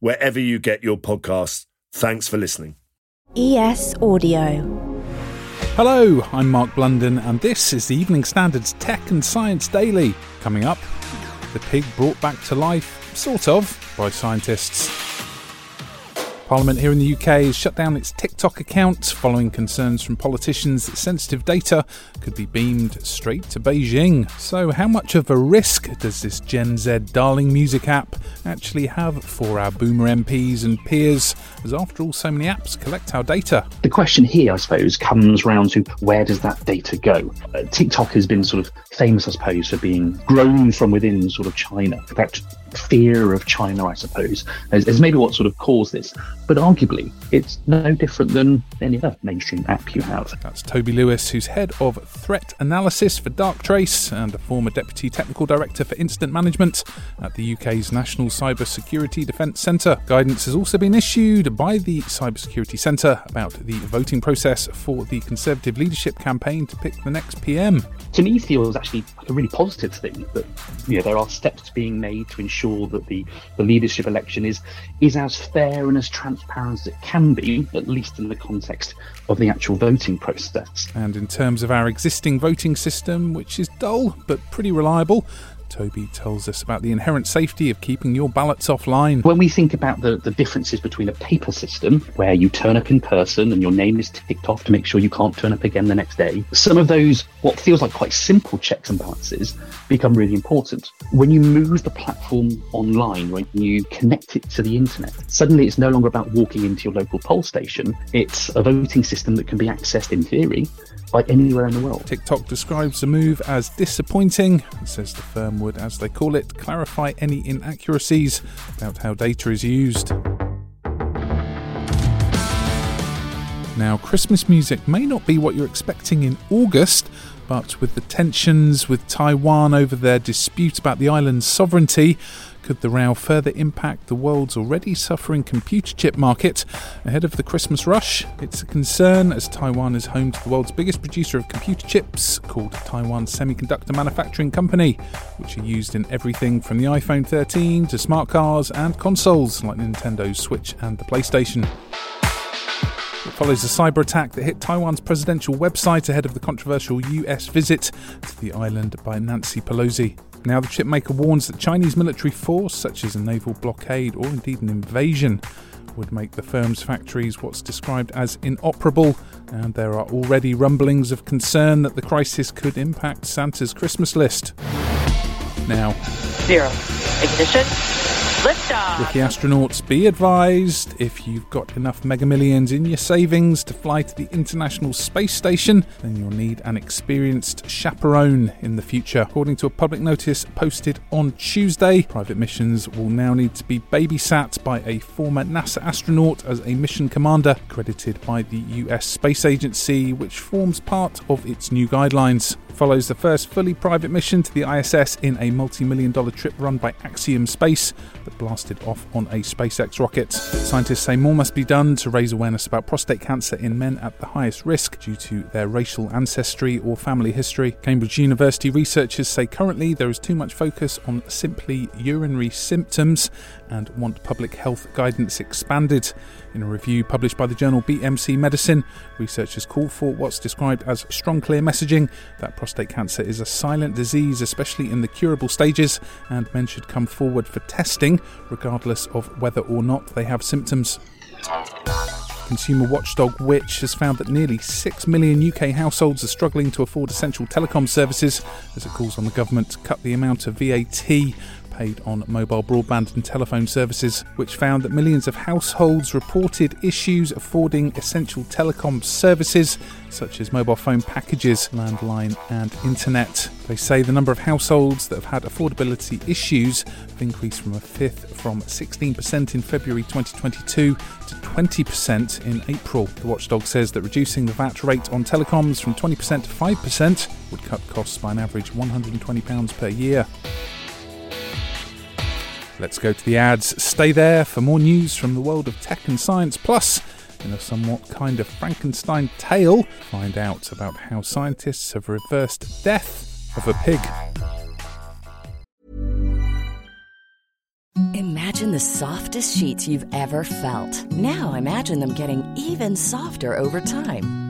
wherever you get your podcasts. Thanks for listening. ES Audio. Hello, I'm Mark Blunden, and this is the Evening Standards Tech and Science Daily. Coming up, the pig brought back to life, sort of, by scientists. Parliament here in the UK has shut down its TikTok account following concerns from politicians that sensitive data could be beamed straight to Beijing. So, how much of a risk does this Gen Z darling music app actually have for our boomer MPs and peers, as after all, so many apps collect our data? The question here, I suppose, comes round to where does that data go? Uh, TikTok has been sort of famous, I suppose, for being grown from within sort of China. That fear of China, I suppose, is, is, maybe what sort of caused this. But arguably, it's no different than any other mainstream app you have. That's Toby Lewis, who's head of threat analysis for Darktrace and a former deputy technical director for incident management at the UK's National Cyber Security Defence Centre. Guidance has also been issued by the Cybersecurity Centre about the voting process for the Conservative leadership campaign to pick the next PM. To me, feels actually like a really positive thing that you know there are steps being made to ensure ensure that the, the leadership election is is as fair and as transparent as it can be, at least in the context of the actual voting process. And in terms of our existing voting system, which is dull but pretty reliable, Toby tells us about the inherent safety of keeping your ballots offline. When we think about the, the differences between a paper system, where you turn up in person and your name is ticked off to make sure you can't turn up again the next day, some of those, what feels like quite simple checks and balances, become really important. When you move the platform online, when you connect it to the internet, suddenly it's no longer about walking into your local poll station. It's a voting system that can be accessed in theory by anywhere in the world. TikTok describes the move as disappointing and says the firm would, as they call it, clarify any inaccuracies about how data is used. Now, Christmas music may not be what you're expecting in August, but with the tensions with Taiwan over their dispute about the island's sovereignty, could the row further impact the world's already suffering computer chip market ahead of the Christmas rush? It's a concern as Taiwan is home to the world's biggest producer of computer chips, called Taiwan Semiconductor Manufacturing Company, which are used in everything from the iPhone 13 to smart cars and consoles like Nintendo's Switch and the PlayStation. It follows a cyber attack that hit Taiwan's presidential website ahead of the controversial US visit to the island by Nancy Pelosi. Now, the chipmaker warns that Chinese military force, such as a naval blockade or indeed an invasion, would make the firm's factories what's described as inoperable, and there are already rumblings of concern that the crisis could impact Santa's Christmas list. Now, zero ignition. Liftoff. The astronauts, be advised if you've got enough mega millions in your savings to fly to the International Space Station, then you'll need an experienced chaperone in the future. According to a public notice posted on Tuesday, private missions will now need to be babysat by a former NASA astronaut as a mission commander, credited by the US Space Agency, which forms part of its new guidelines follows the first fully private mission to the ISS in a multi million dollar trip run by Axiom Space that blasted off on a SpaceX rocket. Scientists say more must be done to raise awareness about prostate cancer in men at the highest risk due to their racial ancestry or family history. Cambridge University researchers say currently there is too much focus on simply urinary symptoms and want public health guidance expanded. In a review published by the journal BMC Medicine, researchers call for what's described as strong, clear messaging that prostate cancer is a silent disease, especially in the curable stages, and men should come forward for testing, regardless of whether or not they have symptoms. Consumer watchdog Which has found that nearly 6 million UK households are struggling to afford essential telecom services as it calls on the government to cut the amount of VAT paid on mobile broadband and telephone services, which found that millions of households reported issues affording essential telecom services such as mobile phone packages, landline, and internet. They say the number of households that have had affordability issues have increased from a fifth from 16% in February 2022 to 20% in April. The watchdog says that reducing the VAT rate on telecoms from 20% to 5% would cut costs by an average £120 per year. Let's go to the ads. Stay there for more news from the world of tech and science. Plus, in a somewhat kind of Frankenstein tale, find out about how scientists have reversed death of a pig. Imagine the softest sheets you've ever felt. Now imagine them getting even softer over time.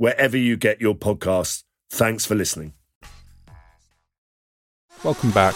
wherever you get your podcasts. Thanks for listening. Welcome back.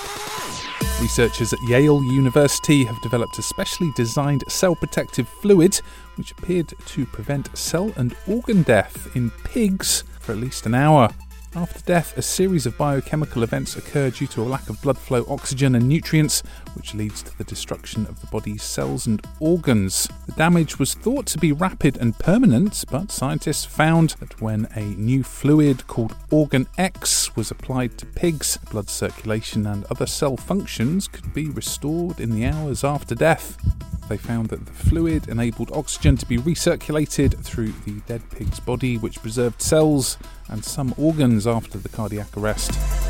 Researchers at Yale University have developed a specially designed cell protective fluid which appeared to prevent cell and organ death in pigs for at least an hour. After death, a series of biochemical events occur due to a lack of blood flow, oxygen, and nutrients, which leads to the destruction of the body's cells and organs. The damage was thought to be rapid and permanent, but scientists found that when a new fluid called Organ X was applied to pigs, blood circulation and other cell functions could be restored in the hours after death. They found that the fluid enabled oxygen to be recirculated through the dead pig's body, which preserved cells and some organs after the cardiac arrest.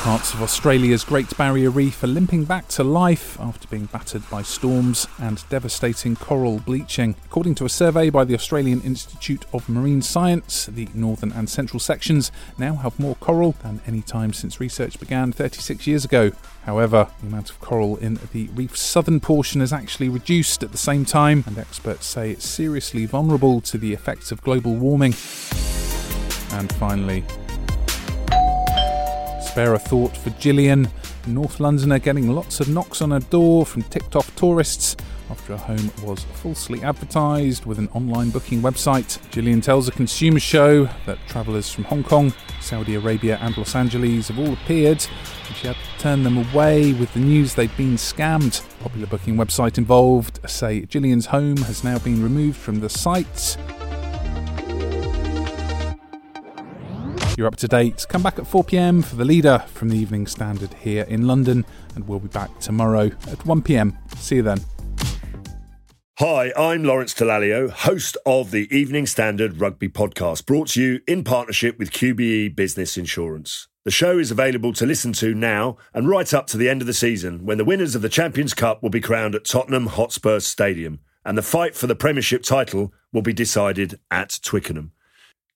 Parts of Australia's Great Barrier Reef are limping back to life after being battered by storms and devastating coral bleaching. According to a survey by the Australian Institute of Marine Science, the northern and central sections now have more coral than any time since research began 36 years ago. However, the amount of coral in the reef's southern portion has actually reduced at the same time, and experts say it's seriously vulnerable to the effects of global warming. And finally, Spare a thought for Gillian, North Londoner getting lots of knocks on her door from TikTok tourists after her home was falsely advertised with an online booking website. Gillian tells a consumer show that travellers from Hong Kong, Saudi Arabia, and Los Angeles have all appeared, and she had to turn them away with the news they'd been scammed. Popular booking website involved say Gillian's home has now been removed from the site. You're up to date. Come back at 4 pm for the leader from the Evening Standard here in London, and we'll be back tomorrow at 1 pm. See you then. Hi, I'm Lawrence Dallaglio, host of the Evening Standard Rugby Podcast, brought to you in partnership with QBE Business Insurance. The show is available to listen to now and right up to the end of the season when the winners of the Champions Cup will be crowned at Tottenham Hotspur Stadium and the fight for the Premiership title will be decided at Twickenham.